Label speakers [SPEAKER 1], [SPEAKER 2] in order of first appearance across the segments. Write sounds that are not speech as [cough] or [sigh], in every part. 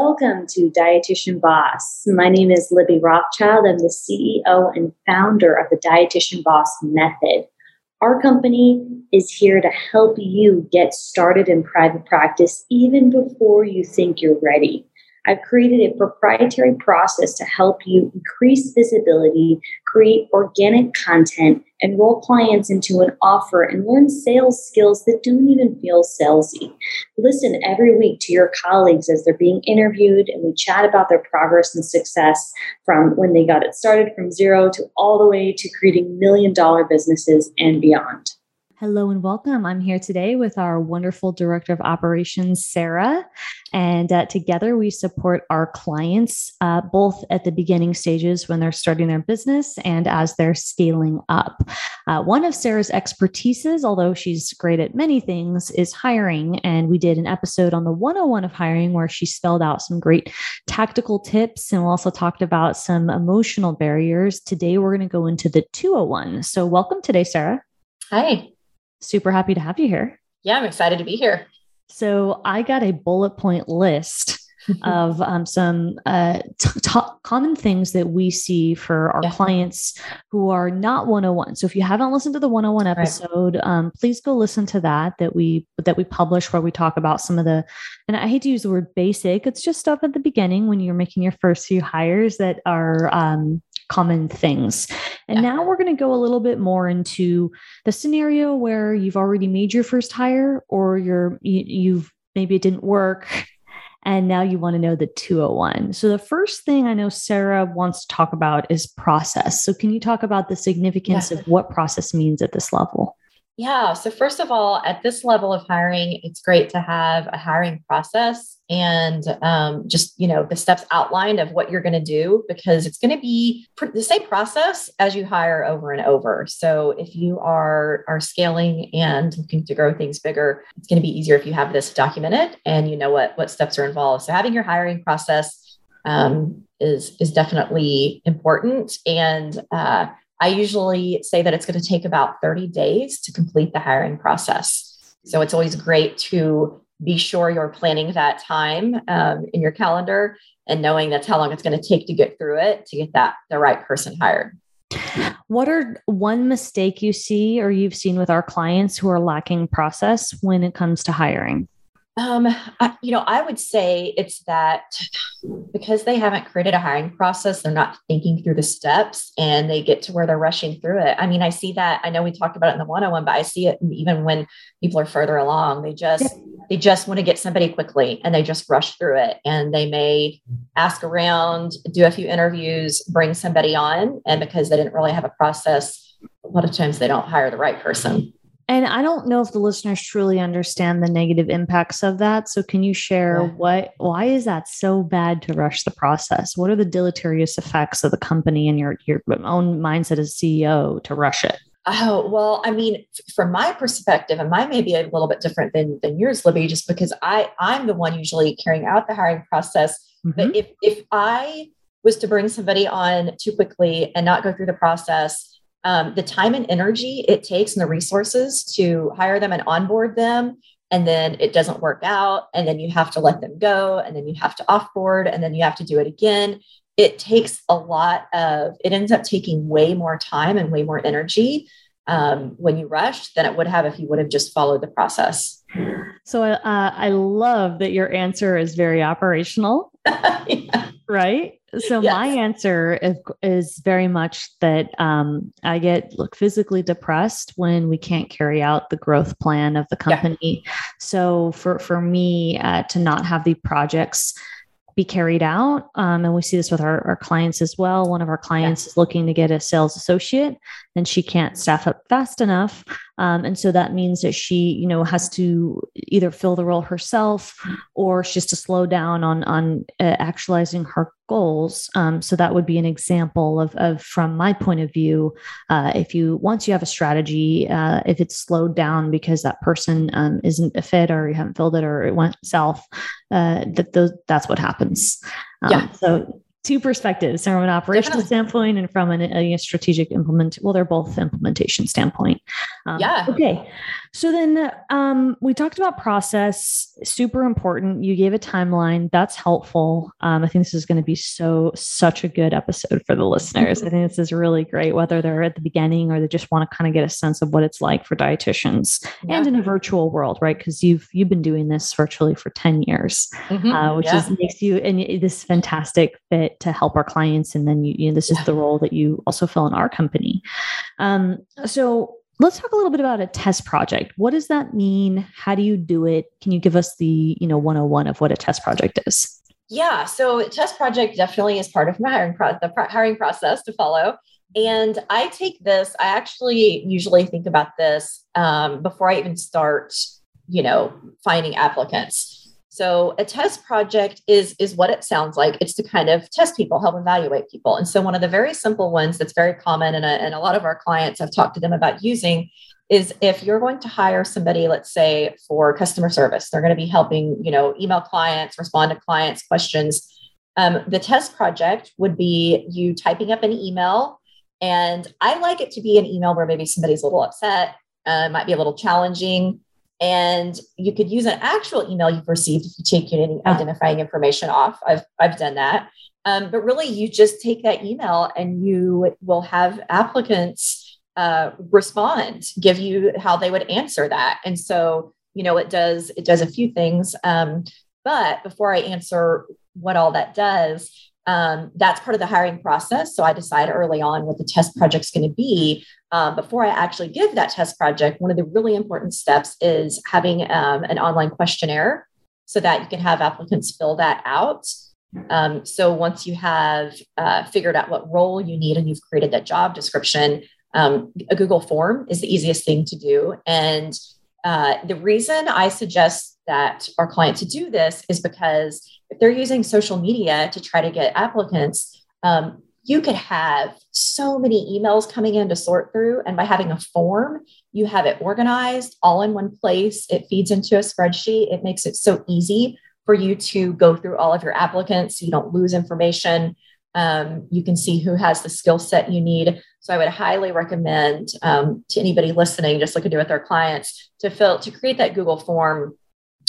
[SPEAKER 1] Welcome to Dietitian Boss. My name is Libby Rothschild. I'm the CEO and founder of the Dietitian Boss Method. Our company is here to help you get started in private practice even before you think you're ready. I've created a proprietary process to help you increase visibility, create organic content, enroll clients into an offer, and learn sales skills that don't even feel salesy. Listen every week to your colleagues as they're being interviewed, and we chat about their progress and success from when they got it started from zero to all the way to creating million dollar businesses and beyond.
[SPEAKER 2] Hello and welcome. I'm here today with our wonderful Director of Operations, Sara. And uh, together we support our clients uh, both at the beginning stages when they're starting their business and as they're scaling up. Uh, one of Sara's expertises, although she's great at many things, is hiring. And we did an episode on the 101 of hiring where she spelled out some great tactical tips and we also talked about some emotional barriers. Today we're going to go into the 201. So, welcome today, Sara.
[SPEAKER 3] Hi.
[SPEAKER 2] Super happy to have you here.
[SPEAKER 3] Yeah, I'm excited to be here.
[SPEAKER 2] So I got a bullet point list [laughs] of um, some uh, t- t- common things that we see for our yeah. clients who are not 101. So if you haven't listened to the 101 episode, right. um, please go listen to that that we that we publish where we talk about some of the. And I hate to use the word basic. It's just stuff at the beginning when you're making your first few hires that are um, common things. And yeah. now we're going to go a little bit more into the scenario where you've already made your first hire or you're you, you've maybe it didn't work and now you want to know the 201. So the first thing I know Sarah wants to talk about is process. So can you talk about the significance yeah. of what process means at this level?
[SPEAKER 3] Yeah. So, first of all, at this level of hiring, it's great to have a hiring process and um, just, you know, the steps outlined of what you're going to do because it's going to be the same process as you hire over and over. So, if you are, are scaling and looking to grow things bigger, it's going to be easier if you have this documented and you know what, what steps are involved. So, having your hiring process um, is, is definitely important. And, uh, I usually say that it's going to take about 30 days to complete the hiring process. So it's always great to be sure you're planning that time um, in your calendar and knowing that's how long it's going to take to get through it to get that the right person hired.
[SPEAKER 2] What are one mistake you see or you've seen with our clients who are lacking process when it comes to hiring?
[SPEAKER 3] Um, I, you know, I would say it's that because they haven't created a hiring process, they're not thinking through the steps and they get to where they're rushing through it. I mean, I see that. I know we talked about it in the 101, but I see it even when people are further along. They just they just want to get somebody quickly and they just rush through it. And they may ask around, do a few interviews, bring somebody on, and because they didn't really have a process, a lot of times they don't hire the right person.
[SPEAKER 2] And I don't know if the listeners truly understand the negative impacts of that. So can you share yeah. what why is that so bad to rush the process? What are the deleterious effects of the company and your your own mindset as CEO to rush it?
[SPEAKER 3] Oh, well, I mean, from my perspective, and mine may be a little bit different than, than yours, Libby, just because I, I'm the one usually carrying out the hiring process. Mm-hmm. But if if I was to bring somebody on too quickly and not go through the process, um, the time and energy it takes and the resources to hire them and onboard them and then it doesn't work out and then you have to let them go and then you have to offboard and then you have to do it again. It takes a lot of it ends up taking way more time and way more energy um, when you rushed than it would have if you would have just followed the process.
[SPEAKER 2] So uh, i love that your answer is very operational. [laughs] [laughs] Yeah. Right so yes. my answer is, is, very much that um, I get look physically depressed when we can't carry out the growth plan of the company. Yeah. So for for me uh, to not have the projects be carried out. Um, and we see this with our, our clients as well. One of our clients yeah. is looking to get a sales associate and she can't staff up fast enough. Um, and so that means that she, you know, has to either fill the role herself or she has to slow down on, on uh, actualizing her goals. Um, so that would be an example of, of from my point of view, uh, if you once you have a strategy, uh, if it's slowed down because that person um, isn't a fit or you haven't filled it or it went south, uh, that those that's what happens. Um, yeah. So two perspectives from an operational Definitely. standpoint and from an, a strategic implement. Well, they're both implementation standpoint.
[SPEAKER 3] Um, yeah.
[SPEAKER 2] Okay. So then um, we talked about process, super important. You gave a timeline. That's helpful. Um, I think this is going to be so, such a good episode for the listeners. I think this is really great, whether they're at the beginning or they just want to kind of get a sense of what it's like for dietitians yeah. and in a virtual world, right? Because you've you've been doing this virtually for 10 years, mm-hmm. uh, which yeah. is makes you and this fantastic fit to help our clients. And then you, you know, this is the role that you also fill in our company. Um, so let's talk a little bit about a test project. What does that mean? How do you do it? Can you give us the, you know, 101 of what a test project is?
[SPEAKER 3] Yeah, so test project definitely is part of my hiring pro- the hiring process to follow. And I take this, I actually usually think about this um, before I even start, you know, finding applicants. So a test project is is what it sounds like. It's to kind of test people, help evaluate people. And so one of the very simple ones that's very common and a, and a lot of our clients I've talked to them about using is if you're going to hire somebody, let's say for customer service, they're going to be helping, you know, email clients, respond to clients' questions. Um, the test project would be you typing up an email. And I like it to be an email where maybe somebody's a little upset, uh, might be a little challenging and you could use an actual email you've received if you take any identifying information off. I've, I've done that. Um, but really, you just take that email and you will have applicants uh, respond, give you how they would answer that. And so, you know, it does it does a few things. Um, but before I answer what all that does, um, that's part of the hiring process. So I decide early on what the test project's going to be. Um, before I actually give that test project, one of the really important steps is having um, an online questionnaire so that you can have applicants fill that out. Um, so once you have uh, figured out what role you need and you've created that job description, um, a Google form is the easiest thing to do. And uh, the reason I suggest that our client to do this is because if they're using social media to try to get applicants, um, you could have so many emails coming in to sort through. And by having a form, you have it organized all in one place. It feeds into a spreadsheet. It makes it so easy for you to go through all of your applicants so you don't lose information. Um, you can see who has the skill set you need. So I would highly recommend um, to anybody listening, just like I do with our clients, to fill to create that Google form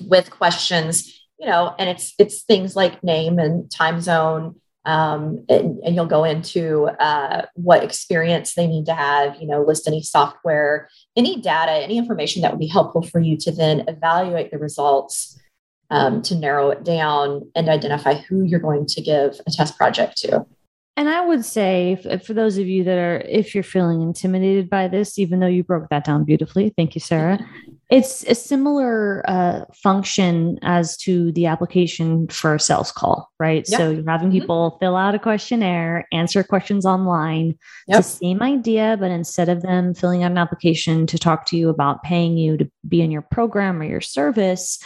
[SPEAKER 3] with questions you know, and it's it's things like name and time zone, um, and, and, you'll go into uh, what experience they need to have. You know, list any software, any data, any information that would be helpful for you to then evaluate the results um, to narrow it down and identify who you're going to give a test project to.
[SPEAKER 2] And I would say, for those of you that are, if you're feeling intimidated by this, even though you broke that down beautifully, thank you, Sara. It's a similar uh, function as to the application for a sales call, right? Yep. So you're having mm-hmm. people fill out a questionnaire, answer questions online. Yep. It's the same idea, but instead of them filling out an application to talk to you about paying you to be in your program or your service,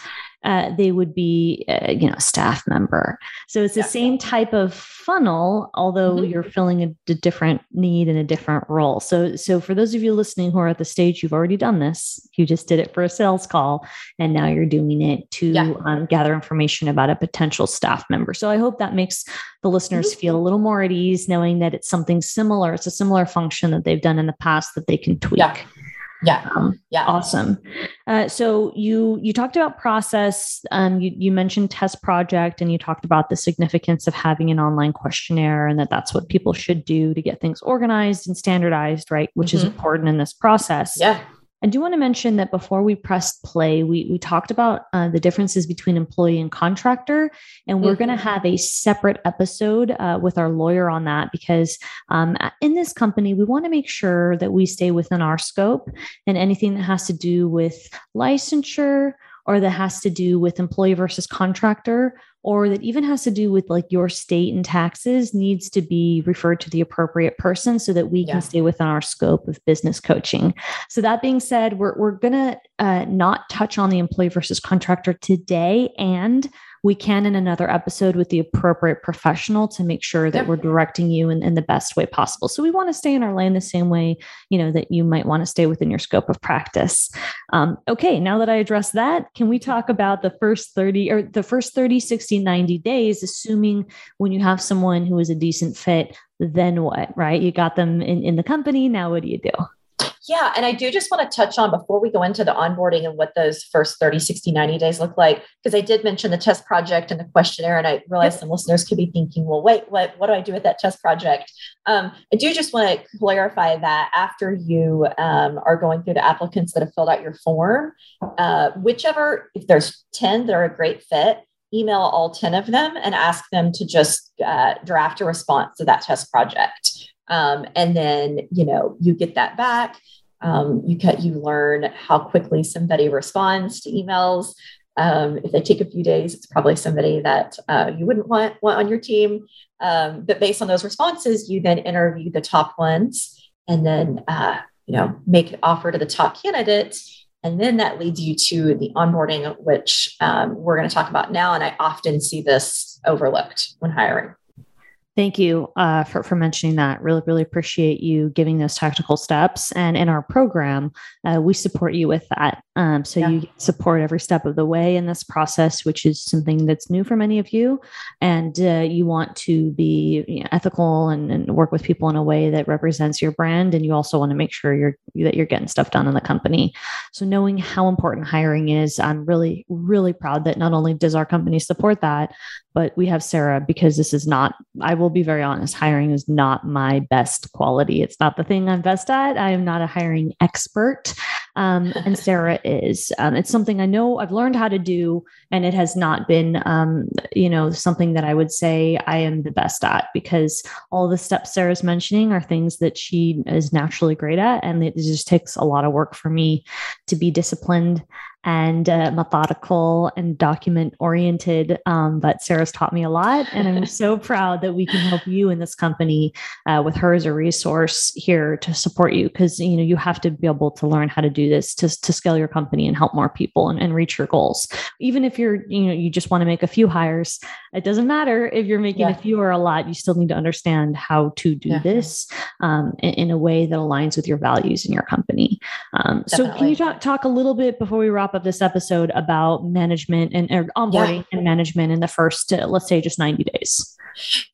[SPEAKER 2] uh, they would be, uh, you know, a staff member. So it's the yeah. same type of funnel, although mm-hmm. you're filling a, a, different need in a different role. So, so for those of you listening who are at the stage, you've already done this. You just did it for a sales call, and now you're doing it to yeah. um, gather information about a potential staff member. So I hope that makes the listeners mm-hmm. feel a little more at ease, knowing that it's something similar. It's a similar function that they've done in the past that they can tweak.
[SPEAKER 3] Yeah. Yeah. Um, yeah.
[SPEAKER 2] Awesome. Uh, so you you talked about process. Um, you you mentioned test project, and you talked about the significance of having an online questionnaire, and that that's what people should do to get things organized and standardized, right? Which mm-hmm. is important in this process.
[SPEAKER 3] Yeah.
[SPEAKER 2] I do want to mention that before we pressed play, we, we talked about uh, the differences between employee and contractor. And we're mm-hmm. going to have a separate episode uh, with our lawyer on that because um, in this company, we want to make sure that we stay within our scope and anything that has to do with licensure or that has to do with employee versus contractor or that even has to do with like your state and taxes needs to be referred to the appropriate person so that we yeah. can stay within our scope of business coaching. So that being said, we're, we're going to uh, not touch on the employee versus contractor today and we can in another episode with the appropriate professional to make sure that yep. we're directing you in, in the best way possible. So we want to stay in our lane the same way, you know, that you might want to stay within your scope of practice. Um, okay, now that I addressed that, can we talk about the first 30 or the first 30, 60, 90 days, assuming when you have someone who is a decent fit, then what, right? You got them in, in the company. Now what do you do?
[SPEAKER 3] Yeah. And I do just want to touch on before we go into the onboarding and what those first 30, 60, 90 days look like, because I did mention the test project and the questionnaire. And I realize yep. some listeners could be thinking, well, wait, what, what do I do with that test project? Um, I do just want to clarify that after you um, are going through the applicants that have filled out your form, uh, whichever, if there's 10 that are a great fit, email all 10 of them and ask them to just uh, draft a response to that test project. Um, and then, you know, you get that back. Um, you get, you learn how quickly somebody responds to emails. Um, if they take a few days, it's probably somebody that uh, you wouldn't want, want on your team. Um, but based on those responses, you then interview the top ones and then, uh, you know, make an offer to the top candidates and then that leads you to the onboarding, which um, we're going to talk about now. And I often see this overlooked when hiring.
[SPEAKER 2] Thank you uh, for, for mentioning that. Really, really appreciate you giving those tactical steps. And in our program, uh, we support you with that. Um, so yeah. you support every step of the way in this process, which is something that's new for many of you. And uh, you want to be you know, ethical and, and, work with people in a way that represents your brand. And you also want to make sure you're that you're getting stuff done in the company. So knowing how important hiring is, I'm really, really proud that not only does our company support that, but we have Sara because this is not, I will be very honest, hiring is not my best quality. It's not the thing I'm best at. I am not a hiring expert. Um, [laughs] and Sara is. Um, it's something I know I've learned how to do, and it has not been, um, you know, something that I would say I am the best at because all the steps Sara's mentioning are things that she is naturally great at. And it just takes a lot of work for me to be disciplined and uh, methodical and document oriented. Um, but Sara's taught me a lot, and I'm [laughs] so proud that we can help you in this company uh, with her as a resource here to support you because you know you have to be able to learn how to do this to, to scale your company and help more people and, and reach your goals. Even if you're you know you just want to make a few hires, it doesn't matter if you're making yeah. a few or a lot. You still need to understand how to do yeah. this um, in, in, a way that aligns with your values in your company. Um, so can you talk talk a little bit before we wrap of this episode about management and onboarding yeah. and management in the first, uh, let's say, just 90 days.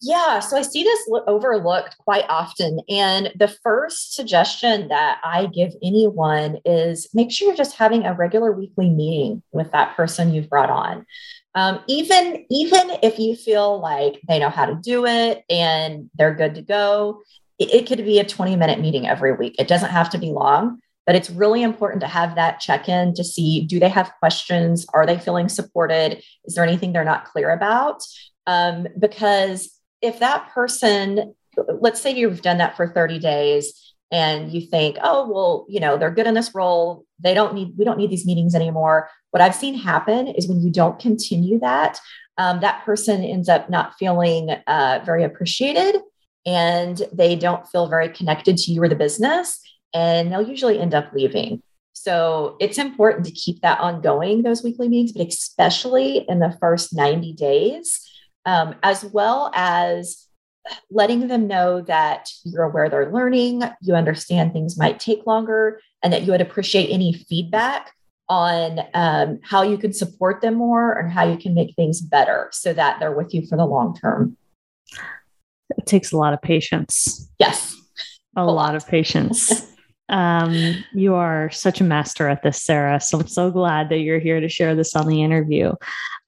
[SPEAKER 3] Yeah, so I see this overlooked quite often. And the first suggestion that I give anyone is make sure you're just having a regular weekly meeting with that person you've brought on. Um, even even if you feel like they know how to do it and they're good to go, it, it could be a 20 minute meeting every week. It doesn't have to be long but it's really important to have that check in to see do they have questions? Are they feeling supported? Is there anything they're not clear about? Um, because if that person, let's say you've done that for 30 days and you think, oh, well, you know, they're good in this role. They don't need, we don't need these meetings anymore. What I've seen happen is when you don't continue that, um, that person ends up not feeling uh, very appreciated and they don't feel very connected to you or the business and they'll usually end up leaving. So it's important to keep that ongoing, those weekly meetings, but especially in the first 90 days, um, as well as letting them know that you're aware they're learning, you understand things might take longer, and that you would appreciate any feedback on um, how you can support them more and how you can make things better so that they're with you for the long term.
[SPEAKER 2] It takes a lot of patience.
[SPEAKER 3] Yes.
[SPEAKER 2] A, a lot. lot of patience. [laughs] Um, you are such a master at this, Sara. So I'm so glad that you're here to share this on the interview.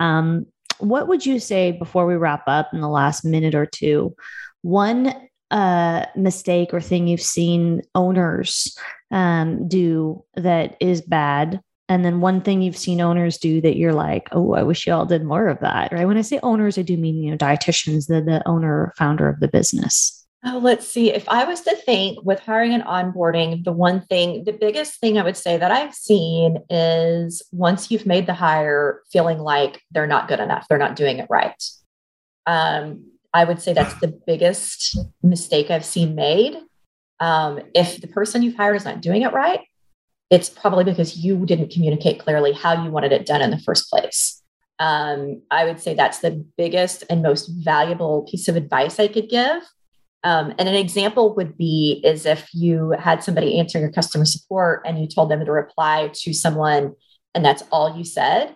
[SPEAKER 2] Um, what would you say before we wrap up in the last minute or two? One uh, mistake or thing you've seen owners um, do that is bad and then one thing you've seen owners do that you're like, oh, I wish y'all did more of that, right? When I say owners, I do mean you know dietitians, the the owner founder of the business.
[SPEAKER 3] Oh, let's see. If I was to think with hiring and onboarding, the one thing, the biggest thing I would say that I've seen is once you've made the hire, feeling like they're not good enough, they're not doing it right. Um, I would say that's the biggest mistake I've seen made. Um, if the person you've hired is not doing it right, it's probably because you didn't communicate clearly how you wanted it done in the first place. Um, I would say that's the biggest and most valuable piece of advice I could give um, and an example would be is if you had somebody answer your customer support and you told them to reply to someone and that's all you said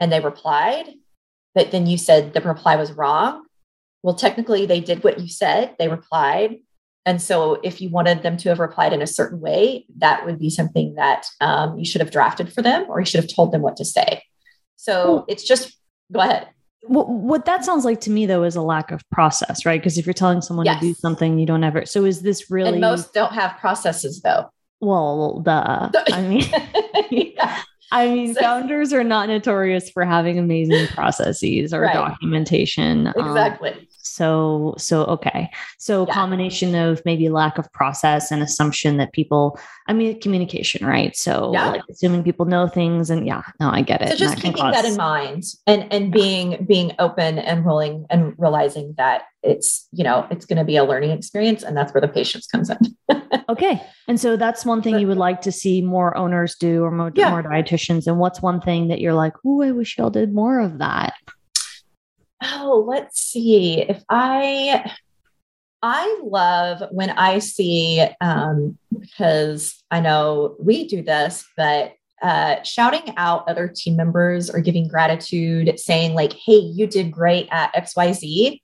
[SPEAKER 3] and they replied, but then you said the reply was wrong. Well, technically they did what you said, they replied, and so if you wanted them to have replied in a certain way, that would be something that um, you should have drafted for them or you should have told them what to say. So it's just go ahead.
[SPEAKER 2] What, what that sounds like to me though is a lack of process, right? Because if you're telling someone yes. to do something, you don't ever. So is this really?
[SPEAKER 3] And most don't have processes though.
[SPEAKER 2] Well, the [laughs] I mean, yeah. [laughs] I mean, so, founders are not notorious for having amazing processes or right. documentation.
[SPEAKER 3] Um, exactly. Um,
[SPEAKER 2] so, so okay. So, yeah. combination of maybe lack of process and assumption that people, I mean, communication, right? So, yeah. like assuming people know things, and yeah, no, I get it.
[SPEAKER 3] So, just that keeping cause... that in mind, and and being being open and willing and realizing that it's you know it's going to be a learning experience, and that's where the patience comes in. [laughs]
[SPEAKER 2] okay, and so that's one thing you would like to see more owners do, or more, yeah. more dietitians. And what's one thing that you're like, oh, I wish y'all did more of that
[SPEAKER 3] oh, let's see. If I I love when I see um, because I know we do this, but uh, shouting out other team members or giving gratitude, saying like, "Hey, you did great at X Y Z."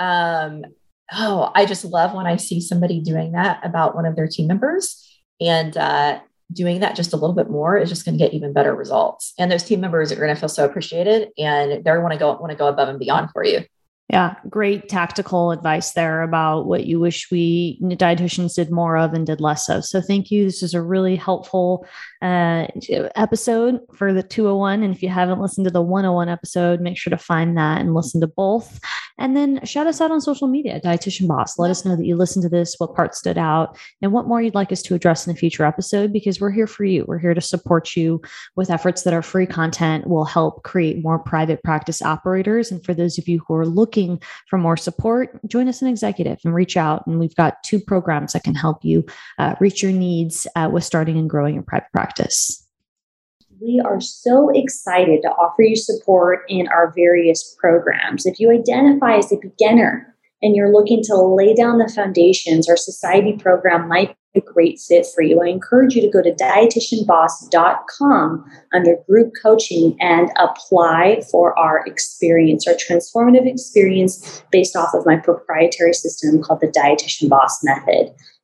[SPEAKER 3] Um, oh, I just love when I see somebody doing that about one of their team members, and uh, doing that just a little bit more is just going to get even better results. And those team members are going to feel so appreciated and they want to go want to go above and beyond for you.
[SPEAKER 2] Yeah, great tactical advice there about what you wish we dietitians did more of and did less of. So thank you. This is a really helpful uh, episode for the 201. And if you haven't listened to the 101 episode, make sure to find that and listen to both. And then shout us out on social media, Dietitian Boss. Let us know that you listened to this, what part stood out, and what more you'd like us to address in a future episode because we're here for you. We're here to support you with efforts that are free content, will help create more private practice operators. And for those of you who are looking for more support, join us in executive and reach out. And we've got two programs that can help you uh, reach your needs uh, with starting and growing your private practice
[SPEAKER 1] we are so excited to offer you support in our various programs. If you identify as a beginner and you're looking to lay down the foundations, our society program might a great fit for you. I encourage you to go to dietitianboss.com under group coaching and apply for our experience, our transformative experience based off of my proprietary system called the Dietitian Boss Method.